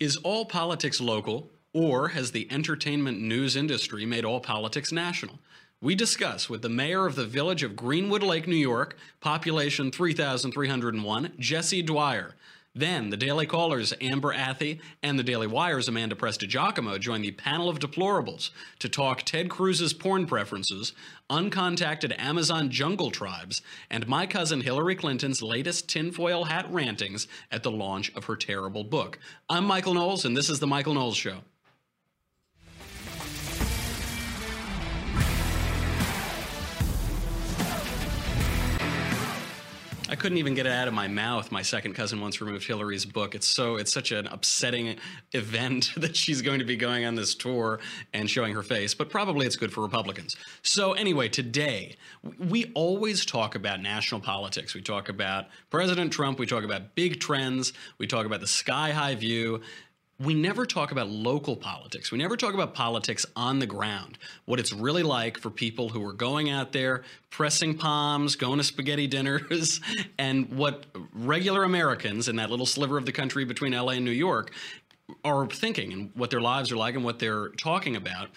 Is all politics local, or has the entertainment news industry made all politics national? We discuss with the mayor of the village of Greenwood Lake, New York, population 3,301, Jesse Dwyer. Then the Daily Caller's Amber Athey and the Daily Wire's Amanda Prestigiacomo join the panel of deplorables to talk Ted Cruz's porn preferences, uncontacted Amazon jungle tribes, and my cousin Hillary Clinton's latest tinfoil hat rantings at the launch of her terrible book. I'm Michael Knowles, and this is The Michael Knowles Show. I couldn't even get it out of my mouth. My second cousin once removed Hillary's book. It's so it's such an upsetting event that she's going to be going on this tour and showing her face, but probably it's good for Republicans. So anyway, today we always talk about national politics. We talk about President Trump, we talk about big trends, we talk about the sky high view we never talk about local politics. We never talk about politics on the ground, what it's really like for people who are going out there, pressing palms, going to spaghetti dinners, and what regular Americans in that little sliver of the country between LA and New York are thinking and what their lives are like and what they're talking about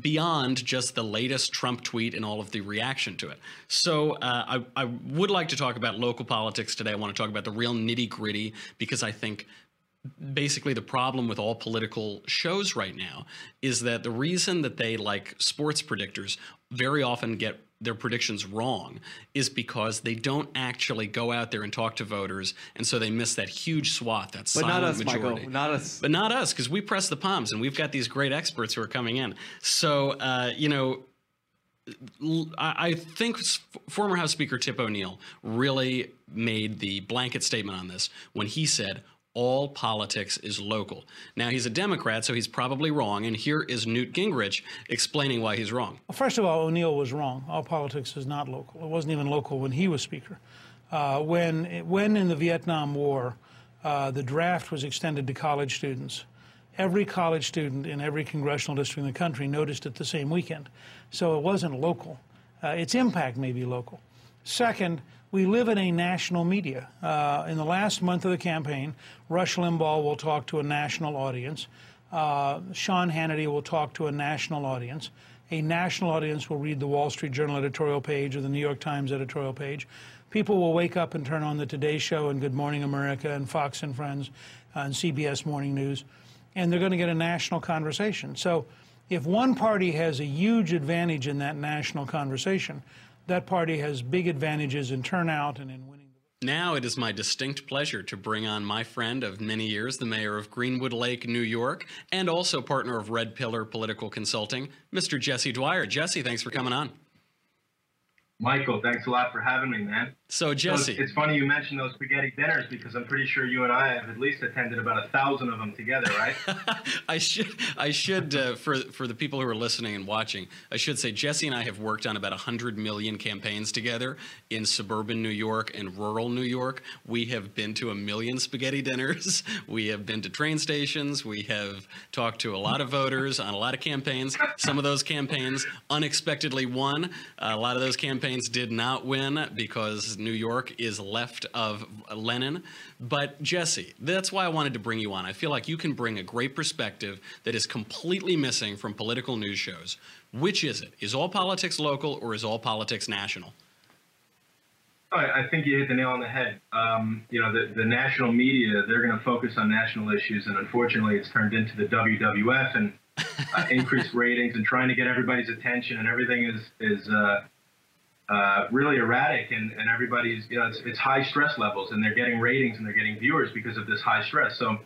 beyond just the latest Trump tweet and all of the reaction to it. So uh, I, I would like to talk about local politics today. I want to talk about the real nitty gritty because I think basically the problem with all political shows right now is that the reason that they like sports predictors very often get their predictions wrong is because they don't actually go out there and talk to voters, and so they miss that huge swath, that but silent not us, majority. Michael. Not us, but not us, because we press the palms, and we've got these great experts who are coming in. So uh, you know, I think former House Speaker Tip O'Neill really made the blanket statement on this when he said, all politics is local. Now, he's a Democrat, so he's probably wrong. And here is Newt Gingrich explaining why he's wrong. Well, first of all, O'Neill was wrong. All politics is not local. It wasn't even local when he was Speaker. Uh, when, when in the Vietnam War, uh, the draft was extended to college students, every college student in every congressional district in the country noticed it the same weekend. So it wasn't local. Uh, its impact may be local. Second, we live in a national media. Uh, in the last month of the campaign, Rush Limbaugh will talk to a national audience. Uh, Sean Hannity will talk to a national audience. A national audience will read the Wall Street Journal editorial page or the New York Times editorial page. People will wake up and turn on the Today Show and Good Morning America and Fox and Friends uh, and CBS Morning News, and they're going to get a national conversation. So, if one party has a huge advantage in that national conversation, that party has big advantages in turnout and in winning. Now it is my distinct pleasure to bring on my friend of many years, the mayor of Greenwood Lake, New York, and also partner of Red Pillar Political Consulting, Mr. Jesse Dwyer. Jesse, thanks for coming on. Michael, thanks a lot for having me, man. So, Jesse. So it's, funny you mentioned those spaghetti dinners because I'm pretty sure you and I have at least attended about a thousand of them together, right? I should, I should, uh, for for the people who are listening and watching, I should say Jesse and I have worked on about hundred million campaigns together in suburban New York and rural New York. We have been to a million spaghetti dinners. We have been to train stations. We have talked to a lot of voters on a lot of campaigns. Some of those campaigns unexpectedly won. A lot of those campaigns did not win because New York is left of Lenin. But Jesse, that's why I wanted to bring you on. I feel like you can bring a great perspective that is completely missing from political news shows. Which is it? Is all politics local or is all politics national? I think you hit the nail on the head. Um, you know, the, the national media, they're going to focus on national issues, and unfortunately, it's turned into the WWF and uh, increased ratings and trying to get everybody's attention, and everything is is uh, uh, really erratic and, and everybody's, you know, it's, it's high stress levels and they're getting ratings and they're getting viewers because of this high stress. So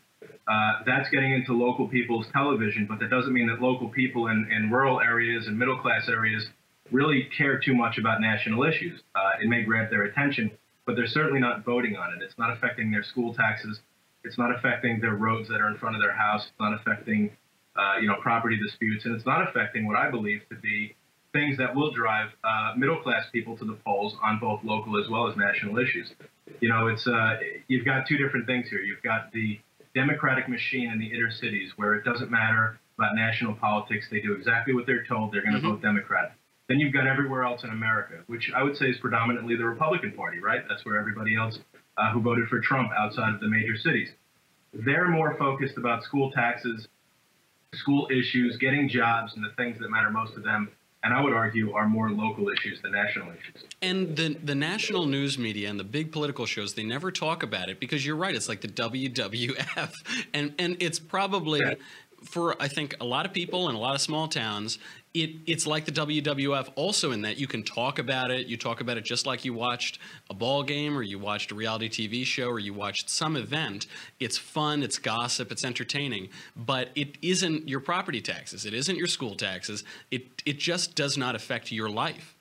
uh, that's getting into local people's television, but that doesn't mean that local people in, in rural areas and middle class areas really care too much about national issues. Uh, it may grab their attention, but they're certainly not voting on it. It's not affecting their school taxes. It's not affecting their roads that are in front of their house. It's not affecting, uh, you know, property disputes, and it's not affecting what I believe to be things that will drive uh, middle class people to the polls on both local as well as national issues. You know, it's uh, you've got two different things here. You've got the democratic machine in the inner cities where it doesn't matter about national politics. They do exactly what they're told. They're going to mm-hmm. vote Democrat. Then you've got everywhere else in America, which I would say is predominantly the Republican Party, right? That's where everybody else uh, who voted for Trump outside of the major cities. they're more focused about school taxes, school issues, getting jobs, and the things that matter most to them. And I would argue are more local issues than national issues. And the the national news media and the big political shows they never talk about it because you're right. It's like the WWF, and and it's probably. For I think a lot of people in a lot of small towns, it it's like the WWF also in that you can talk about it. You talk about it just like you watched a ball game or you watched a reality TV show or you watched some event. It's fun, it's gossip, it's entertaining, but it isn't your property taxes. It isn't your school taxes. It it just does not affect your life.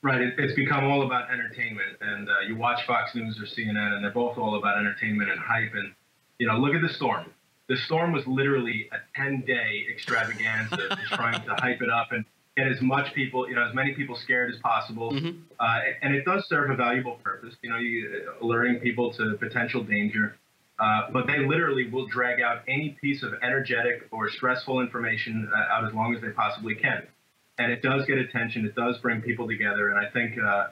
Right, it's become all about entertainment, and uh, you watch Fox News or CNN, and they're both all about entertainment and hype. And you know, look at the storm the storm was literally a 10 day extravaganza trying to hype it up and get as much people, you know, as many people scared as possible. Mm-hmm. Uh, and it does serve a valuable purpose, you know, you, alerting people to potential danger. Uh, but they literally will drag out any piece of energetic or stressful information uh, out as long as they possibly can. And it does get attention. It does bring people together. And I think uh,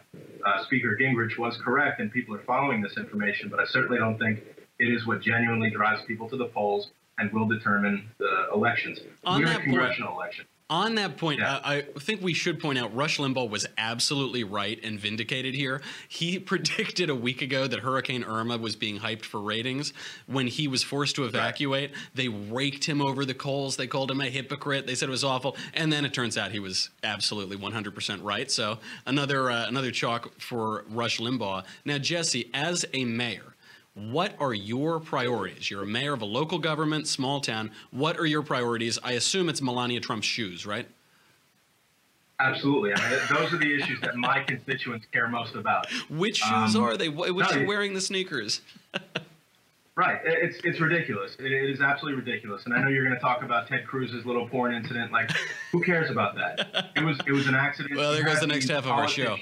uh, Speaker Gingrich was correct, and people are following this information. But I certainly don't think it is what genuinely drives people to the polls and will determine the elections. On We're that a congressional point, election. On that point, yeah. I, I think we should point out Rush Limbaugh was absolutely right and vindicated here. He predicted a week ago that Hurricane Irma was being hyped for ratings. When he was forced to evacuate, right. they raked him over the coals. They called him a hypocrite. They said it was awful, and then it turns out he was absolutely 100% right. So another uh, another chalk for Rush Limbaugh. Now, Jesse, as a mayor, what are your priorities? You're a mayor of a local government, small town. What are your priorities? I assume it's Melania Trump's shoes, right? Absolutely. I mean, those are the issues that my constituents care most about. Which shoes um, are they? Which no, wearing the sneakers? right. It's it's ridiculous. It is absolutely ridiculous. And I know you're going to talk about Ted Cruz's little porn incident. Like, who cares about that? It was it was an accident. Well, there goes the next half of our show.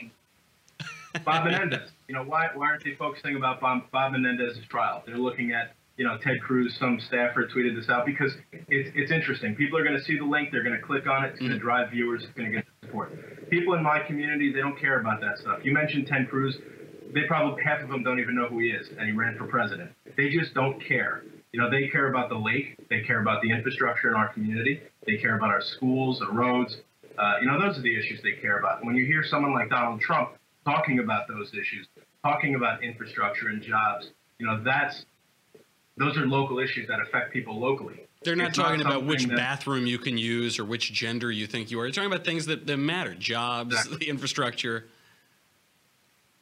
Bob Menendez. You know, why, why aren't they focusing about Bob, Bob Menendez's trial? They're looking at, you know, Ted Cruz, some staffer tweeted this out because it's, it's interesting. People are going to see the link. They're going to click on it. It's going to drive viewers. It's going to get support. People in my community, they don't care about that stuff. You mentioned Ted Cruz. They probably, half of them don't even know who he is, and he ran for president. They just don't care. You know, they care about the lake. They care about the infrastructure in our community. They care about our schools, the roads. Uh, you know, those are the issues they care about. When you hear someone like Donald Trump talking about those issues, talking about infrastructure and jobs. You know, that's those are local issues that affect people locally. They're not it's talking not about which that, bathroom you can use or which gender you think you are. They're talking about things that, that matter, jobs, exactly. the infrastructure.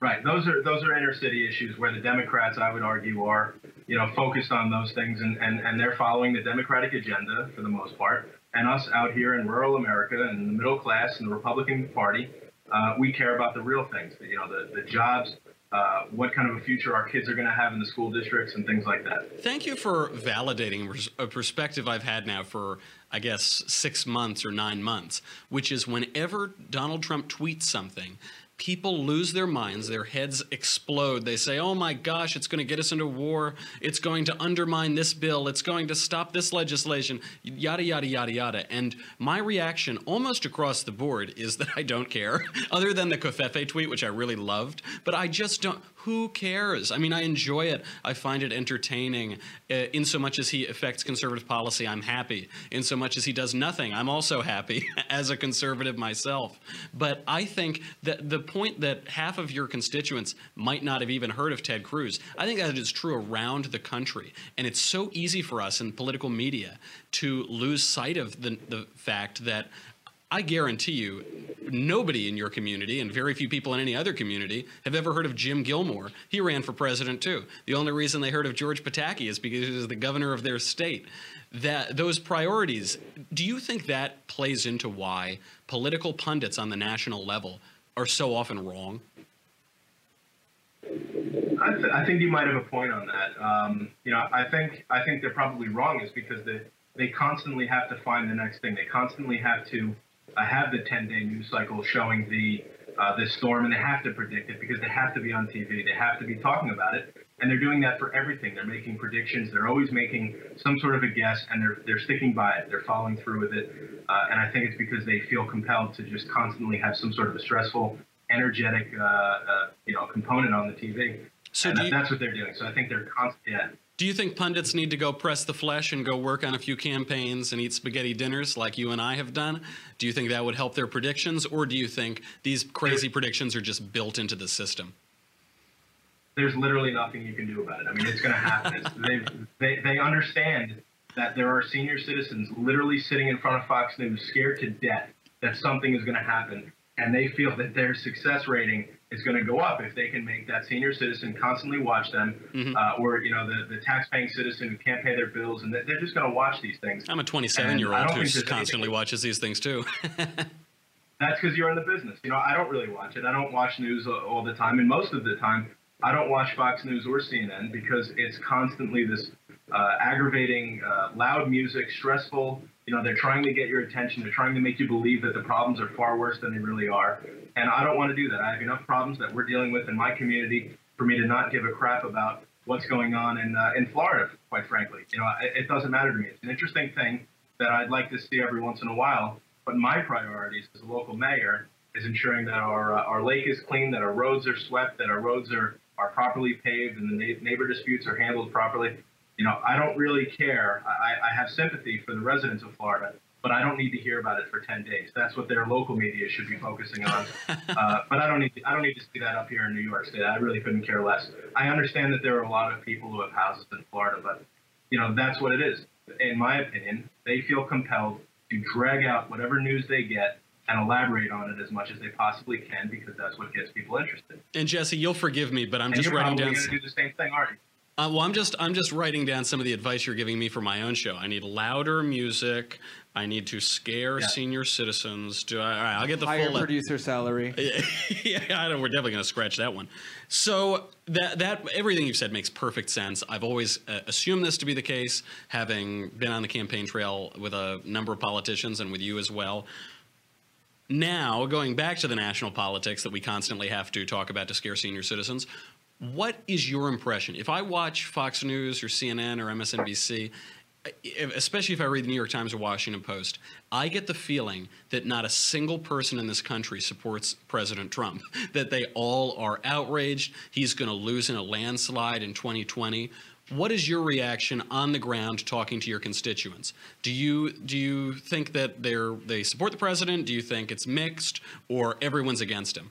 Right. Those are those are inner city issues where the Democrats, I would argue, are you know focused on those things and, and, and they're following the Democratic agenda for the most part. And us out here in rural America and the middle class and the Republican Party, uh, we care about the real things, you know, the, the jobs, uh, what kind of a future our kids are going to have in the school districts and things like that. Thank you for validating a perspective I've had now for, I guess, six months or nine months, which is whenever Donald Trump tweets something, people lose their minds, their heads explode. They say, oh my gosh, it's going to get us into war. It's going to undermine this bill. It's going to stop this legislation, yada, yada, yada, yada. And my reaction almost across the board is that I don't care, other than the Covfefe tweet, which I really loved. But I just don't who cares? I mean, I enjoy it. I find it entertaining. Uh, in so much as he affects conservative policy, I'm happy. In so much as he does nothing, I'm also happy as a conservative myself. But I think that the point that half of your constituents might not have even heard of Ted Cruz, I think that is true around the country. And it's so easy for us in political media to lose sight of the, the fact that I guarantee you, nobody in your community and very few people in any other community have ever heard of Jim Gilmore. He ran for president too. The only reason they heard of George Pataki is because he was the governor of their state. That those priorities, do you think that plays into why political pundits on the national level are so often wrong? I, th- I think you might have a point on that. Um, you know, I think I think they're probably wrong is because they they constantly have to find the next thing. They constantly have to uh, have the 10-day news cycle showing the uh, this storm, and they have to predict it because they have to be on TV. They have to be talking about it, and they're doing that for everything. They're making predictions. They're always making some sort of a guess, and they're they're sticking by it. They're following through with it, uh, and I think it's because they feel compelled to just constantly have some sort of a stressful, energetic, uh, uh, you know, component on the TV. So you, that's what they're doing. So I think they're constantly. Yeah. Do you think pundits need to go press the flesh and go work on a few campaigns and eat spaghetti dinners like you and I have done? Do you think that would help their predictions, or do you think these crazy predictions are just built into the system? There's literally nothing you can do about it. I mean, it's going to happen. they, they understand that there are senior citizens literally sitting in front of Fox News, scared to death that something is going to happen, and they feel that their success rating is going to go up if they can make that senior citizen constantly watch them, mm-hmm. uh, or you know the, the tax-paying citizen who can't pay their bills, and they're just going to watch these things. I'm a 27-year-old who constantly watches these things too. That's because you're in the business. You know, I don't really watch it. I don't watch news all the time, and most of the time, I don't watch Fox News or CNN because it's constantly this uh, aggravating, uh, loud music, stressful. You know, they're trying to get your attention. They're trying to make you believe that the problems are far worse than they really are. And I don't want to do that. I have enough problems that we're dealing with in my community for me to not give a crap about what's going on in uh, in Florida. Quite frankly, you know, it, it doesn't matter to me. It's an interesting thing that I'd like to see every once in a while. But my priorities as a local mayor is ensuring that our uh, our lake is clean, that our roads are swept, that our roads are are properly paved, and the neighbor disputes are handled properly. You know, I don't really care. I, I have sympathy for the residents of Florida, but I don't need to hear about it for 10 days. That's what their local media should be focusing on. uh, but I don't need to, I don't need to see that up here in New York State. I really couldn't care less. I understand that there are a lot of people who have houses in Florida, but you know that's what it is. In my opinion, they feel compelled to drag out whatever news they get and elaborate on it as much as they possibly can because that's what gets people interested. And Jesse, you'll forgive me, but I'm and just writing down. You're do the same thing, aren't you? Uh, well, I'm just I'm just writing down some of the advice you're giving me for my own show. I need louder music. I need to scare yeah. senior citizens. Do I? All right, I'll get the higher full producer salary. yeah, I know we're definitely going to scratch that one. So that that everything you've said makes perfect sense. I've always uh, assumed this to be the case, having been on the campaign trail with a number of politicians and with you as well. Now, going back to the national politics that we constantly have to talk about to scare senior citizens, what is your impression? If I watch Fox News or CNN or MSNBC, especially if I read the New York Times or Washington Post, I get the feeling that not a single person in this country supports President Trump, that they all are outraged. He's going to lose in a landslide in 2020. What is your reaction on the ground talking to your constituents? Do you do you think that they're they support the president? Do you think it's mixed or everyone's against him?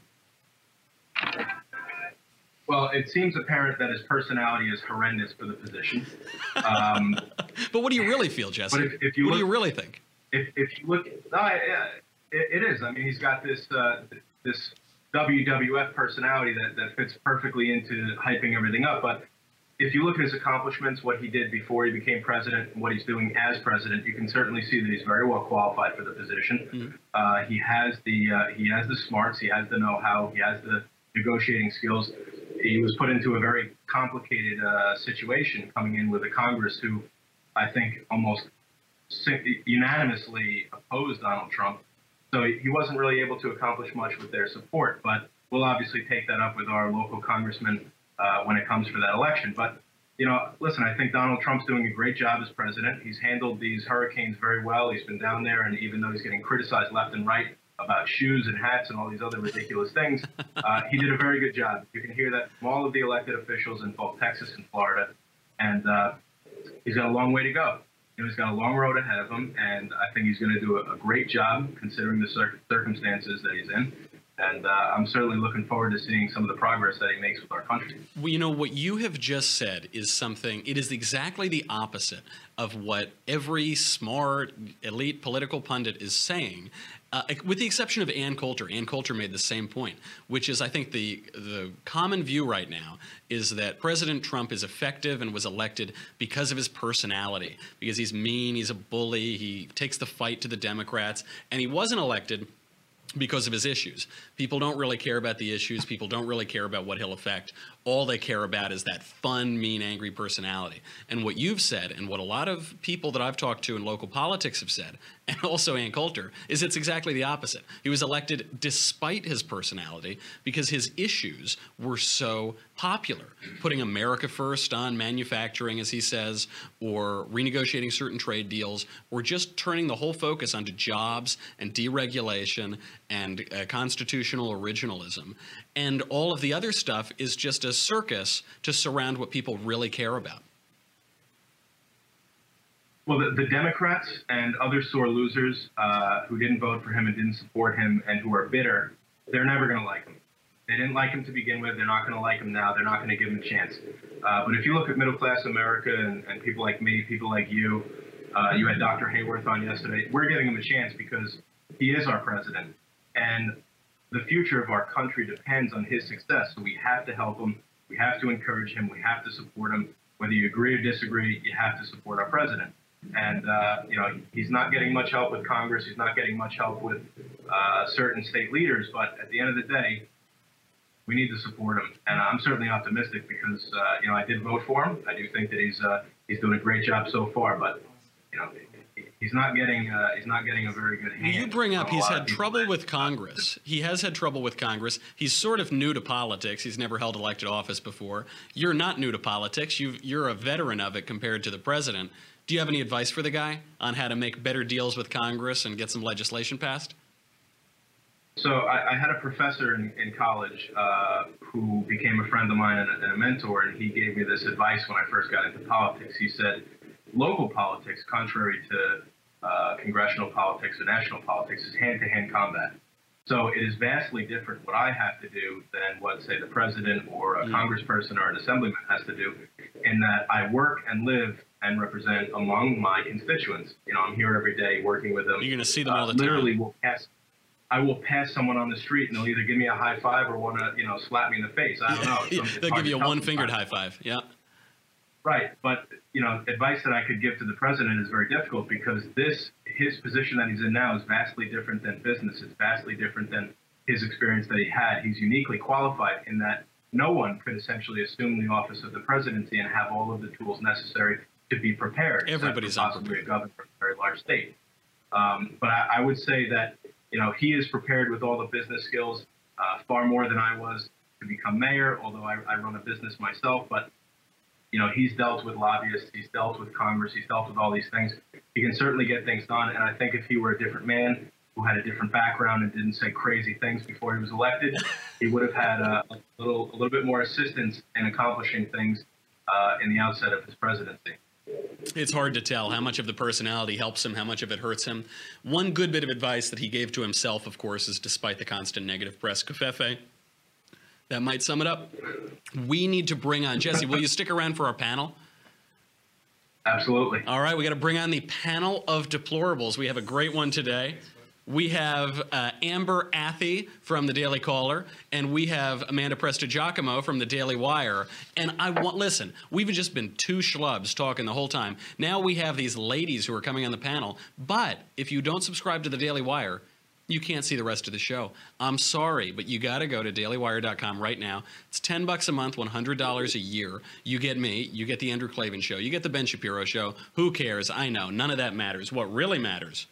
Well, it seems apparent that his personality is horrendous for the position. Um, but what do you really feel, Jesse? But if, if you what look, do you really think? If, if you look, uh, it, it is. I mean, he's got this uh, this WWF personality that, that fits perfectly into hyping everything up. But if you look at his accomplishments, what he did before he became president, and what he's doing as president, you can certainly see that he's very well qualified for the position. Mm-hmm. Uh, he has the uh, he has the smarts, he has the know-how, he has the negotiating skills he was put into a very complicated uh, situation coming in with a Congress who I think almost unanimously opposed Donald Trump. So he wasn't really able to accomplish much with their support, but we'll obviously take that up with our local congressman uh, when it comes for that election. But, you know, listen, I think Donald Trump's doing a great job as president. He's handled these hurricanes very well. He's been down there, and even though he's getting criticized left and right, about shoes and hats and all these other ridiculous things. Uh, he did a very good job. You can hear that from all of the elected officials in both Texas and Florida. And uh, he's got a long way to go. You know, he's got a long road ahead of him, and I think he's going to do a, a, great job considering the cir- circumstances that he's in. And uh, I'm certainly looking forward to seeing some of the progress that he makes with our country. Well, you know, what you have just said is something, it is exactly the opposite of what every smart, elite political pundit is saying. Uh, with the exception of Ann Coulter, Ann Coulter made the same point, which is I think the the common view right now is that President Trump is effective and was elected because of his personality, because he's mean, he's a bully, he takes the fight to the Democrats, and he wasn't elected because of his issues. People don't really care about the issues. People don't really care about what he'll affect. All they care about is that fun, mean, angry personality. And what you've said, and what a lot of people that I've talked to in local politics have said, and also Ann Coulter, is it's exactly the opposite. He was elected despite his personality because his issues were so popular. Putting America first on manufacturing, as he says, or renegotiating certain trade deals, or just turning the whole focus onto jobs and deregulation and uh, constitutional originalism. And all of the other stuff is just a circus to surround what people really care about. Well, the, the Democrats and other sore losers uh, who didn't vote for him and didn't support him and who are bitter, they're never going to like him. They didn't like him to begin with. They're not going to like him now. They're not going to give him a chance. Uh, but if you look at middle class America and, and people like me, people like you, uh, you had Dr. Hayworth on yesterday, we're giving him a chance because he is our president. And the future of our country depends on his success. So we have to help him. We have to encourage him. We have to support him. Whether you agree or disagree, you have to support our president. And, uh, you know, he's not getting much help with Congress. He's not getting much help with uh, certain state leaders. But at the end of the day, we need to support him. And I'm certainly optimistic because, uh, you know, I did vote for him. I do think that he's, uh, he's doing a great job so far. But, you know, he's not getting uh, he's not getting a very good hand. You bring up he's had trouble with Congress. He has had trouble with Congress. He's sort of new to politics. He's never held elected office before. You're not new to politics. you you're a veteran of it compared to the president. Do you have any advice for the guy on how to make better deals with Congress and get some legislation passed? So I, I had a professor in, in college uh, who became a friend of mine and a, and a mentor, and he gave me this advice when I first got into politics. He said, local politics, contrary to uh, congressional politics or national politics, is hand-to-hand combat. So it is vastly different what I have to do than what, say, the president or a mm. congressperson or an assemblyman has to do, in that I work and live and represent among my constituents. You know, I'm here every day working with them. You're going to see them all the uh, time. Literally, will pass. I will pass someone on the street and they'll either give me a high five or want to, you know, slap me in the face. I don't know. they'll give you a one-fingered high five. Yeah. Right, but you know, advice that I could give to the president is very difficult because this his position that he's in now is vastly different than business. It's vastly different than his experience that he had. He's uniquely qualified in that no one could essentially assume the office of the presidency and have all of the tools necessary to be prepared. Everybody's possibly a governor of a very large state. Um, but I, I, would say that you know he is prepared with all the business skills uh, far more than I was to become mayor. Although I, I run a business myself, but you know, he's dealt with lobbyists, he's dealt with Congress, he's dealt with all these things. He can certainly get things done. And I think if he were a different man who had a different background and didn't say crazy things before he was elected, he would have had a, a little, a little bit more assistance in accomplishing things uh, in the outset of his presidency. It's hard to tell how much of the personality helps him, how much of it hurts him. One good bit of advice that he gave to himself, of course, is despite the constant negative press, Covfefe, that might sum it up. We need to bring on Jesse. Will you stick around for our panel? Absolutely. All right, we got to bring on the panel of deplorables. We have a great one today. We have uh, Amber Athey from the Daily Caller, and we have Amanda Prestigiacomo from the Daily Wire. And I want listen. We've just been two schlubs talking the whole time. Now we have these ladies who are coming on the panel. But if you don't subscribe to the Daily Wire, you can't see the rest of the show. I'm sorry, but you got to go to dailywire.com right now. It's 10 bucks a month, $100 a year. You get me, you get the Andrew Klavan show, you get the Ben Shapiro show. Who cares? I know, none of that matters. What really matters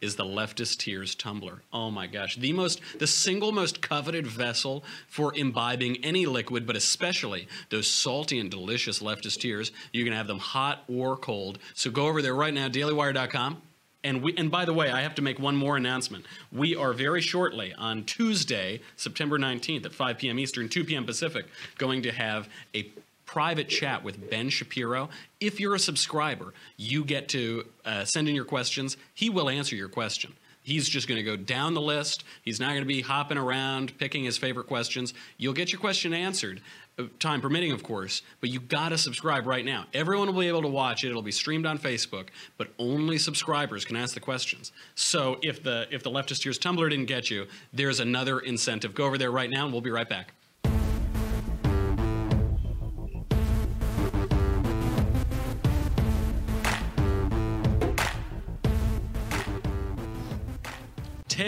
is the leftist tears tumbler. Oh my gosh, the most the single most coveted vessel for imbibing any liquid, but especially those salty and delicious leftist tears. You can have them hot or cold. So go over there right now dailywire.com and we and by the way, I have to make one more announcement. We are very shortly on Tuesday, September 19th at 5 p.m. Eastern, 2 p.m. Pacific, going to have a private chat with Ben Shapiro. If you're a subscriber, you get to uh, send in your questions. He will answer your question. He's just going to go down the list. He's not going to be hopping around picking his favorite questions. You'll get your question answered time permitting, of course, but you got to subscribe right now. Everyone will be able to watch it. It'll be streamed on Facebook, but only subscribers can ask the questions. So if the if the leftist tears tumbler didn't get you, there's another incentive. Go over there right now, and we'll be right back.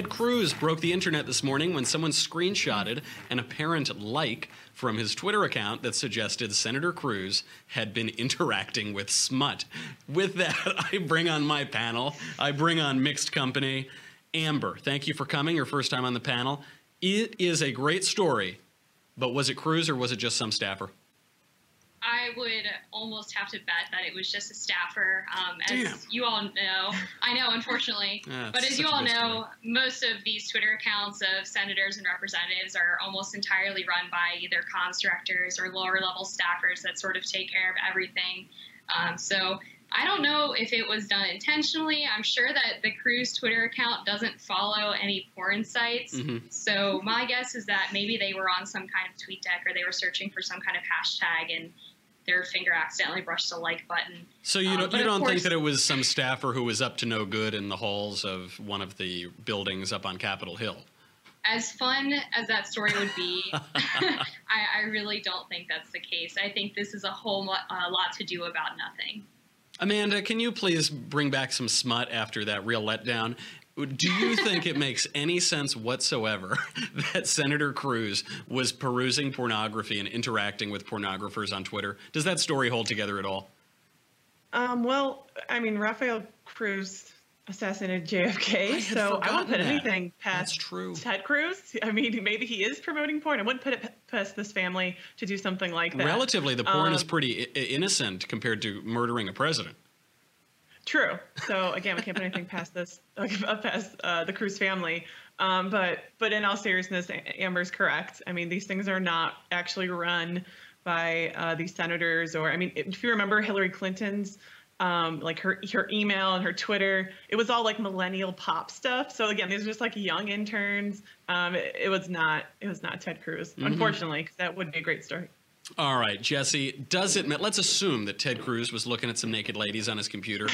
Ted Cruz broke the internet this morning when someone screenshotted an apparent like from his Twitter account that suggested Senator Cruz had been interacting with smut. With that, I bring on my panel. I bring on mixed company. Amber, thank you for coming, your first time on the panel. It is a great story, but was it Cruz or was it just some staffer? I would almost have to bet that it was just a staffer. Um, as Damn. you all know, I know, unfortunately, but as you all know, most of these Twitter accounts of senators and representatives are almost entirely run by either comms directors or lower level staffers that sort of take care of everything. Um, so I don't know if it was done intentionally. I'm sure that the Cruz Twitter account doesn't follow any porn sites. Mm-hmm. So my guess is that maybe they were on some kind of tweet deck or they were searching for some kind of hashtag and their finger accidentally brushed the like button. So you don't, um, you don't course, think that it was some staffer who was up to no good in the halls of one of the buildings up on Capitol Hill? As fun as that story would be, I, I, really don't think that's the case. I think this is a whole lot, a lot to do about nothing. Amanda, can you please bring back some smut after that real letdown? Do you think it makes any sense whatsoever that Senator Cruz was perusing pornography and interacting with pornographers on Twitter? Does that story hold together at all? Um, well, I mean, Rafael Cruz assassinated JFK, I so I wouldn't put that. anything past true. Ted Cruz. I mean, maybe he is promoting porn. I wouldn't put it past this family to do something like that. Relatively, the porn um, is pretty I- innocent compared to murdering a president. True. So again, we can't put anything past this, past uh, the Cruz family. Um, but but in all seriousness, Amber's correct. I mean, these things are not actually run by uh, these senators, or I mean, if you remember Hillary Clinton's um, like her her email and her Twitter. It was all like millennial pop stuff. So again, these are just like young interns. Um, it, it, was not it was not Ted Cruz, mm-hmm. unfortunately, because that would be a great story. All right, Jesse. Does it? Let's assume that Ted Cruz was looking at some naked ladies on his computer.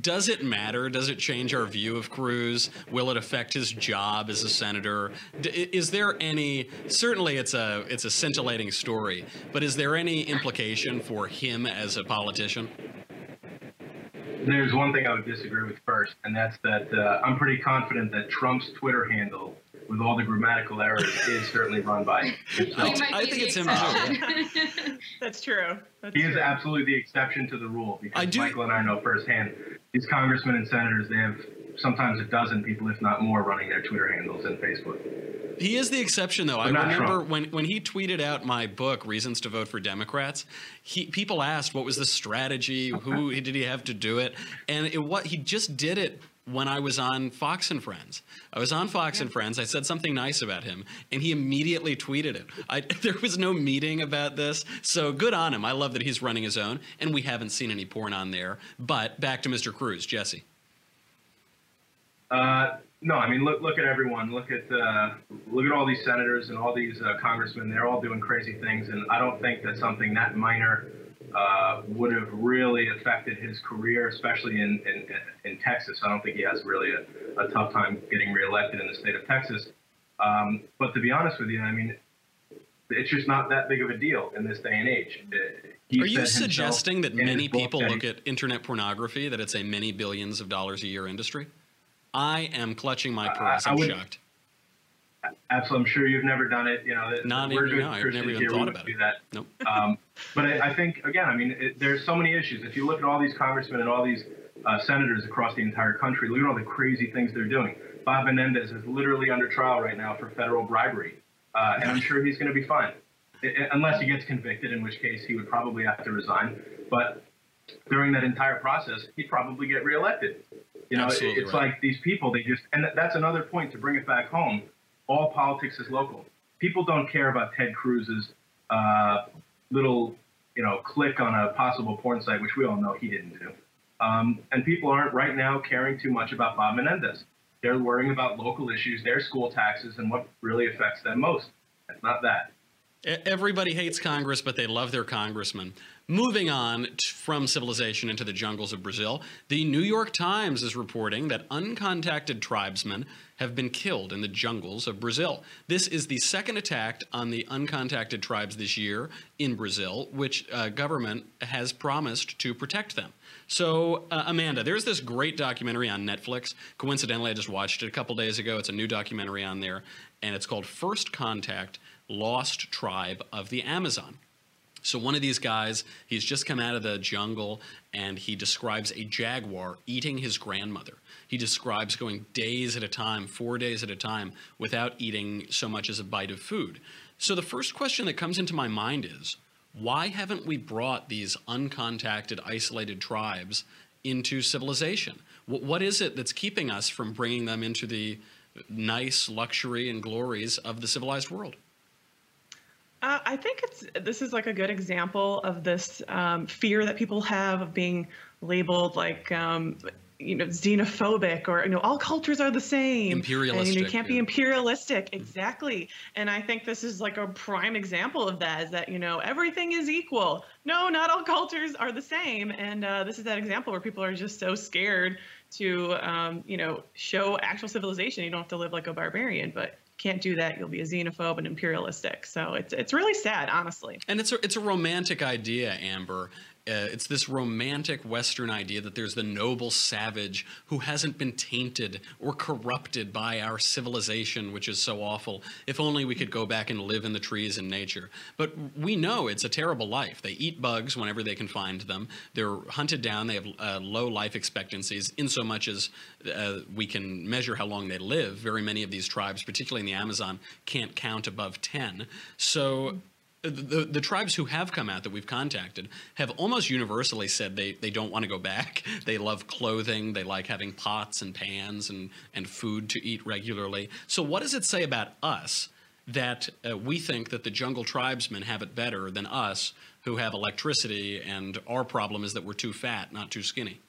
Does it matter? Does it change our view of Cruz? Will it affect his job as a senator? Is there any? Certainly, it's a it's a scintillating story. But is there any implication for him as a politician? There's one thing I would disagree with first, and that's that uh, I'm pretty confident that Trump's Twitter handle, with all the grammatical errors, is certainly run by himself. I think it's him too. that's true. That's he true. is absolutely the exception to the rule because I do... Michael and I know firsthand these congressmen and senators, they have sometimes a dozen people, if not more, running their Twitter handles and Facebook. He is the exception, though. But I remember when, when he tweeted out my book, Reasons to Vote for Democrats. He people asked what was the strategy, who did he have to do it, and it what he just did it when I was on Fox and Friends. I was on Fox yeah. and Friends. I said something nice about him, and he immediately tweeted it. I, there was no meeting about this, so good on him. I love that he's running his own, and we haven't seen any porn on there. But back to Mr. Cruz, Jesse. Uh, no, I mean look look at everyone. Look at uh, look at all these senators and all these uh, congressmen. They're all doing crazy things, and I don't think that something that minor uh, would have really affected his career, especially in, in, in Texas. I don't think he has really a, a tough time getting reelected in the state of Texas. Um, but to be honest with you, I mean, it's just not that big of a deal in this day and age. He Are you suggesting that many people look at internet pornography, that it's a many billions of dollars a year industry? I am clutching my purse. I'm would, shocked. Absolutely, I'm sure you've never done it. You know, not we're even. No, I've never even thought about it. That. Nope. Um, but I, I, think again, I mean, it, there's so many issues. If you look at all these congressmen and all these uh, senators across the entire country, look at all the crazy things they're doing. Bob Menendez is literally under trial right now for federal bribery, uh, and I'm sure he's going to be fine, it, unless he gets convicted, in which case he would probably have to resign. But during that entire process, he'd probably get reelected. You know, Absolutely it's right. like these people, they just, and that's another point to bring it back home. All politics is local. People don't care about Ted Cruz's uh, little, you know, click on a possible porn site, which we all know he didn't do. Um, and people aren't right now caring too much about Bob Menendez. They're worrying about local issues, their school taxes, and what really affects them most. It's not that. Everybody hates Congress, but they love their congressman. Moving on from civilization into the jungles of Brazil, the New York Times is reporting that uncontacted tribesmen have been killed in the jungles of Brazil. This is the second attack on the uncontacted tribes this year in Brazil, which uh, government has promised to protect them. So, uh, Amanda, there's this great documentary on Netflix. Coincidentally, I just watched it a couple days ago. It's a new documentary on there, and it's called First Contact lost tribe of the Amazon. So one of these guys, he's just come out of the jungle and he describes a jaguar eating his grandmother. He describes going days at a time, four days at a time, without eating so much as a bite of food. So the first question that comes into my mind is why haven't we brought these uncontacted, isolated tribes into civilization? What is it that's keeping us from bringing them into the nice luxury and glories of the civilized world? Uh, I think it's this is like a good example of this um, fear that people have of being labeled like um, you know xenophobic or you know all cultures are the same. Imperialistic and, you, know, you can't yeah. be imperialistic. Exactly. And i think this is like a prime example of that is that you know everything is equal. No not all cultures are the same. And uh, this is that example where people are just so scared to um, you know show actual civilization. You don't have to live like a barbarian but can't do that. You'll be a xenophobe and imperialistic. So it's it's really sad honestly. And it's a it's a romantic idea amber uh, it's this romantic Western idea that there's the noble savage who hasn't been tainted or corrupted by our civilization, which is so awful. If only we could go back and live in the trees and nature. But we know it's a terrible life. They eat bugs whenever they can find them. They're hunted down. They have uh, low life expectancies, in so much as uh, we can measure how long they live. Very many of these tribes, particularly in the Amazon, can't count above 10. So the, the tribes who have come out that we've contacted have almost universally said they, they don't want to go back. They love clothing. They like having pots and pans and, and food to eat regularly. So, what does it say about us that uh, we think that the jungle tribesmen have it better than us who have electricity and our problem is that we're too fat, not too skinny?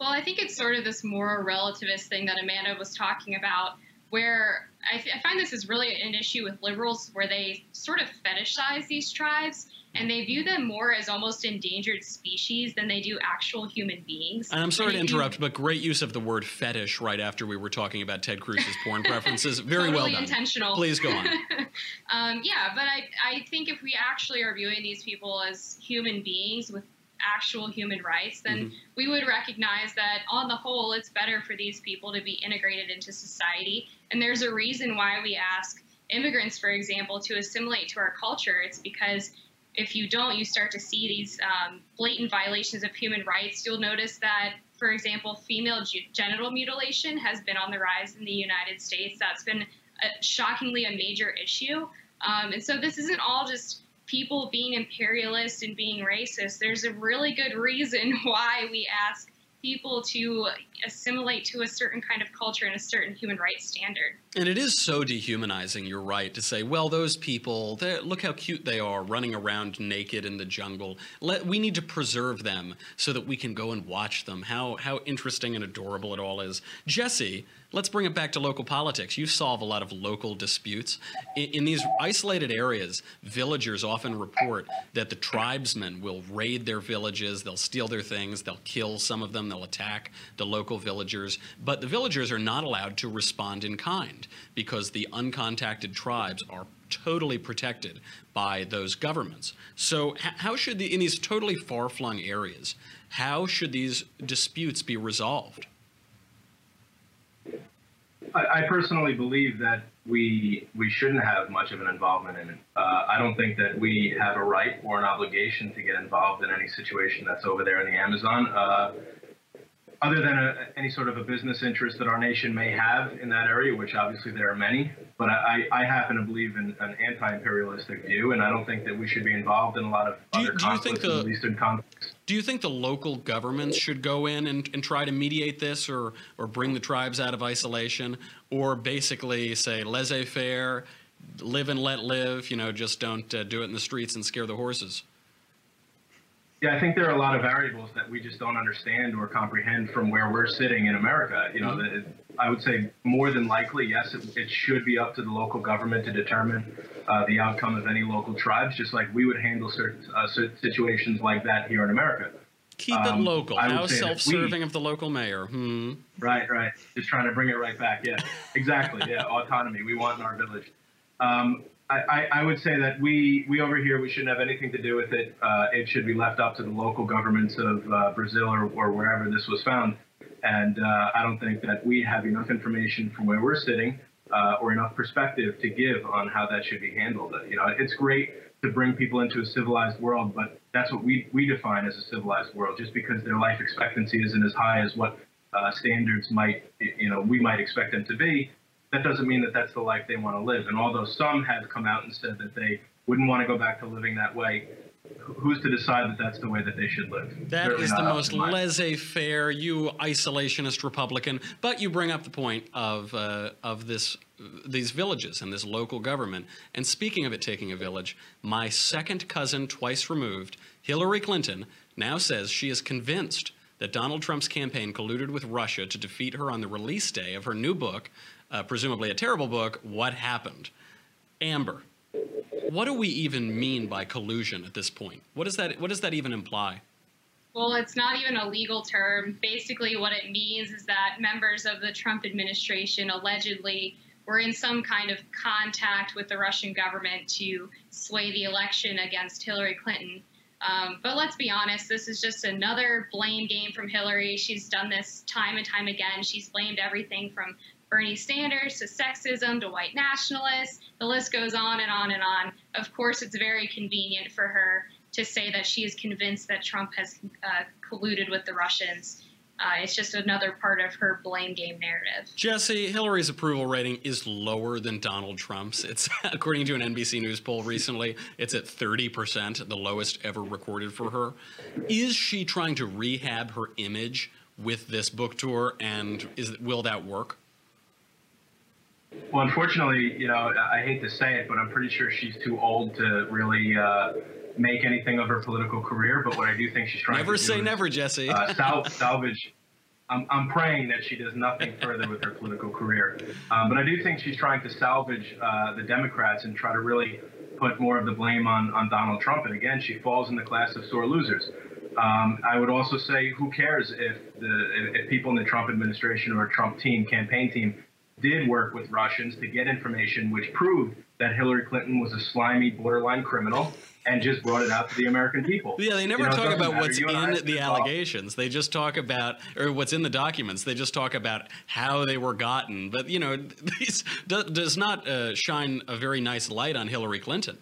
Well, I think it's sort of this more relativist thing that Amanda was talking about where I, I, find this is really an issue with liberals where they sort of fetishize these tribes and they view them more as almost endangered species than they do actual human beings. And I'm sorry to interrupt, but great use of the word fetish right after we were talking about Ted Cruz's porn preferences. Very totally well done. intentional. Please go on. um, yeah, but I, I think if we actually are viewing these people as human beings with actual human rights, then mm-hmm. we would recognize that on the whole, it's better for these people to be integrated into society. And there's a reason why we ask immigrants, for example, to assimilate to our culture. It's because if you don't, you start to see these um, blatant violations of human rights. You'll notice that, for example, female genital mutilation has been on the rise in the United States. That's been a, shockingly a major issue. Um, and so this isn't all just people being imperialist and being racist, there's a really good reason why we ask people to assimilate to a certain kind of culture and a certain human rights standard. And it is so dehumanizing, you're right, to say, well, those people, look how cute they are running around naked in the jungle. Let, we need to preserve them so that we can go and watch them. How, how interesting and adorable it all is. Jesse, let's bring it back to local politics. You solve a lot of local disputes. In, in, these isolated areas, villagers often report that the tribesmen will raid their villages, they'll steal their things, they'll kill some of them, they'll attack the local villagers. But the villagers are not allowed to respond in kind because the uncontacted tribes are totally protected by those governments. So, how should the, in these totally far flung areas, how should these disputes be resolved? I, personally believe that we we shouldn't have much of an involvement in it. Uh, I don't think that we have a right or an obligation to get involved in any situation that's over there in the Amazon. Uh, other than a, any sort of a business interest that our nation may have in that area, which obviously there are many, but I, I happen to believe in an anti-imperialistic view, and I don't think that we should be involved in a lot of do you, other do conflicts, you think the, Eastern conflicts. Do you think the local governments should go in and, and try to mediate this, or or bring the tribes out of isolation, or basically say laissez-faire, live and let live? You know, just don't uh, do it in the streets and scare the horses. Yeah, I think there are a lot of variables that we just don't understand or comprehend from where we're sitting in America. You know, mm-hmm. the, I would say more than likely, yes, it, it, should be up to the local government to determine uh, the outcome of any local tribes, just like we would handle certain uh, situations like that here in America. Keep um, it local. How self-serving we, of the local mayor. Hmm. Right, right. Just trying to bring it right back. Yeah, exactly. Yeah, autonomy. We want in our village. Um, I, I, would say that we, we over here, we shouldn't have anything to do with it. Uh, it should be left up to the local governments of uh, Brazil or, or wherever this was found. And uh, I don't think that we have enough information from where we're sitting uh, or enough perspective to give on how that should be handled. You know, it's great to bring people into a civilized world, but that's what we, we define as a civilized world. Just because their life expectancy isn't as high as what uh, standards might, you know, we might expect them to be, that doesn't mean that that's the life they want to live. And although some have come out and said that they wouldn't want to go back to living that way, who's to decide that that's the way that they should live? That Certainly is the most laissez-faire, you isolationist Republican. But you bring up the point of uh, of this these villages and this local government. And speaking of it taking a village, my second cousin, twice removed, Hillary Clinton, now says she is convinced that Donald Trump's campaign colluded with Russia to defeat her on the release day of her new book, uh, presumably a terrible book, What Happened. Amber, what do we even mean by collusion at this point? What does that what does that even imply? Well, it's not even a legal term. Basically, what it means is that members of the Trump administration allegedly were in some kind of contact with the Russian government to sway the election against Hillary Clinton. Um, but let's be honest, this is just another blame game from Hillary. She's done this time and time again. She's blamed everything from Bernie Sanders to sexism to white nationalists. The list goes on and on and on. Of course, it's very convenient for her to say that she is convinced that Trump has uh, colluded with the Russians. Uh, it's just another part of her blame game narrative. Jesse, Hillary's approval rating is lower than Donald Trump's. It's according to an NBC News poll recently, it's at 30%, the lowest ever recorded for her. Is she trying to rehab her image with this book tour and is will that work? Well, unfortunately, you know, I hate to say it, but I'm pretty sure she's too old to really uh, make anything of her political career. But what I do think she's trying to never to say never, Jesse. uh, sal- salvage. I'm, I'm praying that she does nothing further with her political career. Um, but I do think she's trying to salvage uh, the Democrats and try to really put more of the blame on, on Donald Trump. And again, she falls in the class of sore losers. Um, I would also say, who cares if the if people in the Trump administration or Trump team, campaign team, did work with Russians to get information which proved that Hillary Clinton was a slimy, borderline criminal and just brought it out to the American people. Yeah, they never you know, talk about what's in the allegations. They just talk about, or what's in the documents. They just talk about how they were gotten. But, you know, this does not uh, shine a very nice light on Hillary Clinton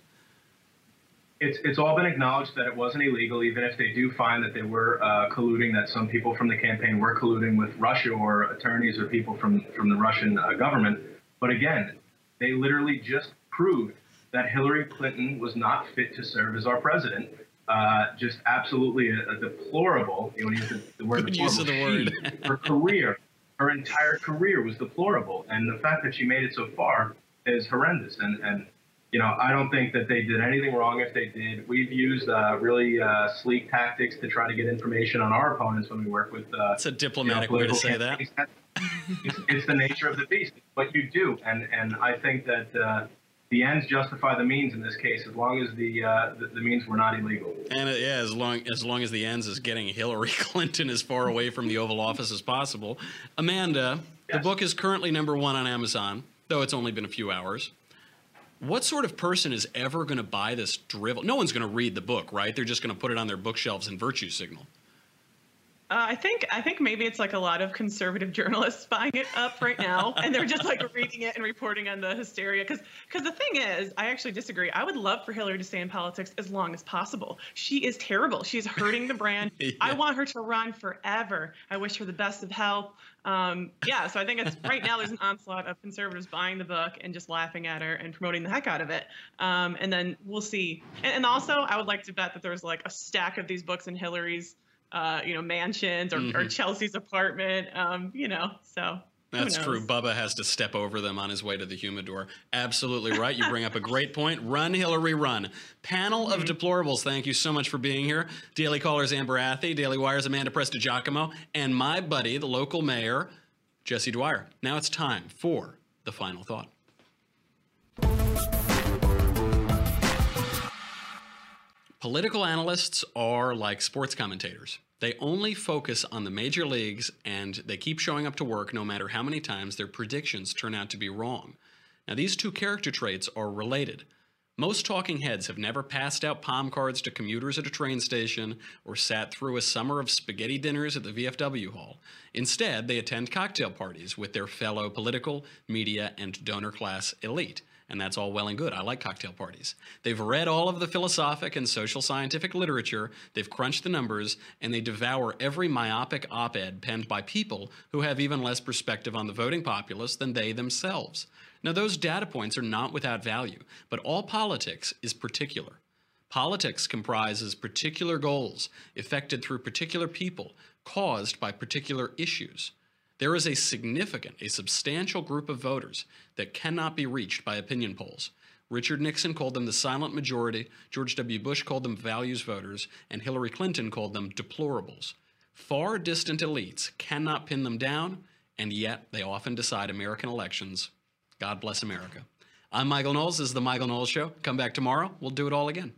it's it's all been acknowledged that it wasn't illegal, even if they do find that they were uh, colluding, that some people from the campaign were colluding with Russia or attorneys or people from from the Russian uh, government. But again, they literally just proved that Hillary Clinton was not fit to serve as our president. Uh, just absolutely a, a, deplorable. You know, use the, the word Good deplorable. Use of the word. her career, her entire career was deplorable, and the fact that she made it so far is horrendous. And and you know, I don't think that they did anything wrong if they did. We've used uh, really uh, sleek tactics to try to get information on our opponents when we work with. Uh, it's a diplomatic you know, way to say that. It's, it's, the nature of the beast. But you do, and and I think that uh, the ends justify the means in this case, as long as the uh, the, the, means were not illegal. And uh, yeah, as long as long as the ends is getting Hillary Clinton as far away from the Oval Office as possible. Amanda, yes. the book is currently number one on Amazon, though it's only been a few hours what sort of person is ever going to buy this drivel? No one's going to read the book, right? They're just going to put it on their bookshelves and virtue signal. Uh, I think I think maybe it's like a lot of conservative journalists buying it up right now, and they're just like reading it and reporting on the hysteria. Because because the thing is, I actually disagree. I would love for Hillary to stay in politics as long as possible. She is terrible. She's hurting the brand. yeah. I want her to run forever. I wish her the best of health. Um, yeah, so I think it's right now. There's an onslaught of conservatives buying the book and just laughing at her and promoting the heck out of it. Um, and then we'll see. And, and also, I would like to bet that there's like a stack of these books in Hillary's uh, you know, mansions or, mm-hmm. or Chelsea's apartment. Um, you know, so that's true. Bubba has to step over them on his way to the humidor. Absolutely right. You bring up a great point. Run, Hillary, run. Panel of mm-hmm. deplorables, thank you so much for being here. Daily Callers Amber Athey, Daily Wire's Amanda Prestigiacomo, and my buddy, the local mayor, Jesse Dwyer. Now it's time for the final thought. Political analysts are like sports commentators. They only focus on the major leagues and they keep showing up to work no matter how many times their predictions turn out to be wrong. Now, these two character traits are related. Most talking heads have never passed out palm cards to commuters at a train station or sat through a summer of spaghetti dinners at the VFW hall. Instead, they attend cocktail parties with their fellow political, media, and donor class elite and that's all well and good. I like cocktail parties. They've read all of the philosophic and social scientific literature, they've crunched the numbers, and they devour every myopic op ed penned by people who have even less perspective on the voting populace than they themselves. Now, those data points are not without value, but all politics is particular. Politics comprises particular goals effected through particular people caused by particular issues. There is a significant, a substantial group of voters that cannot be reached by opinion polls. Richard Nixon called them the silent majority, George W. Bush called them values voters, and Hillary Clinton called them deplorables. Far distant elites cannot pin them down, and yet they often decide American elections. God bless America. I'm Michael Knowles. This is The Michael Knowles Show. Come back tomorrow. We'll do it all again.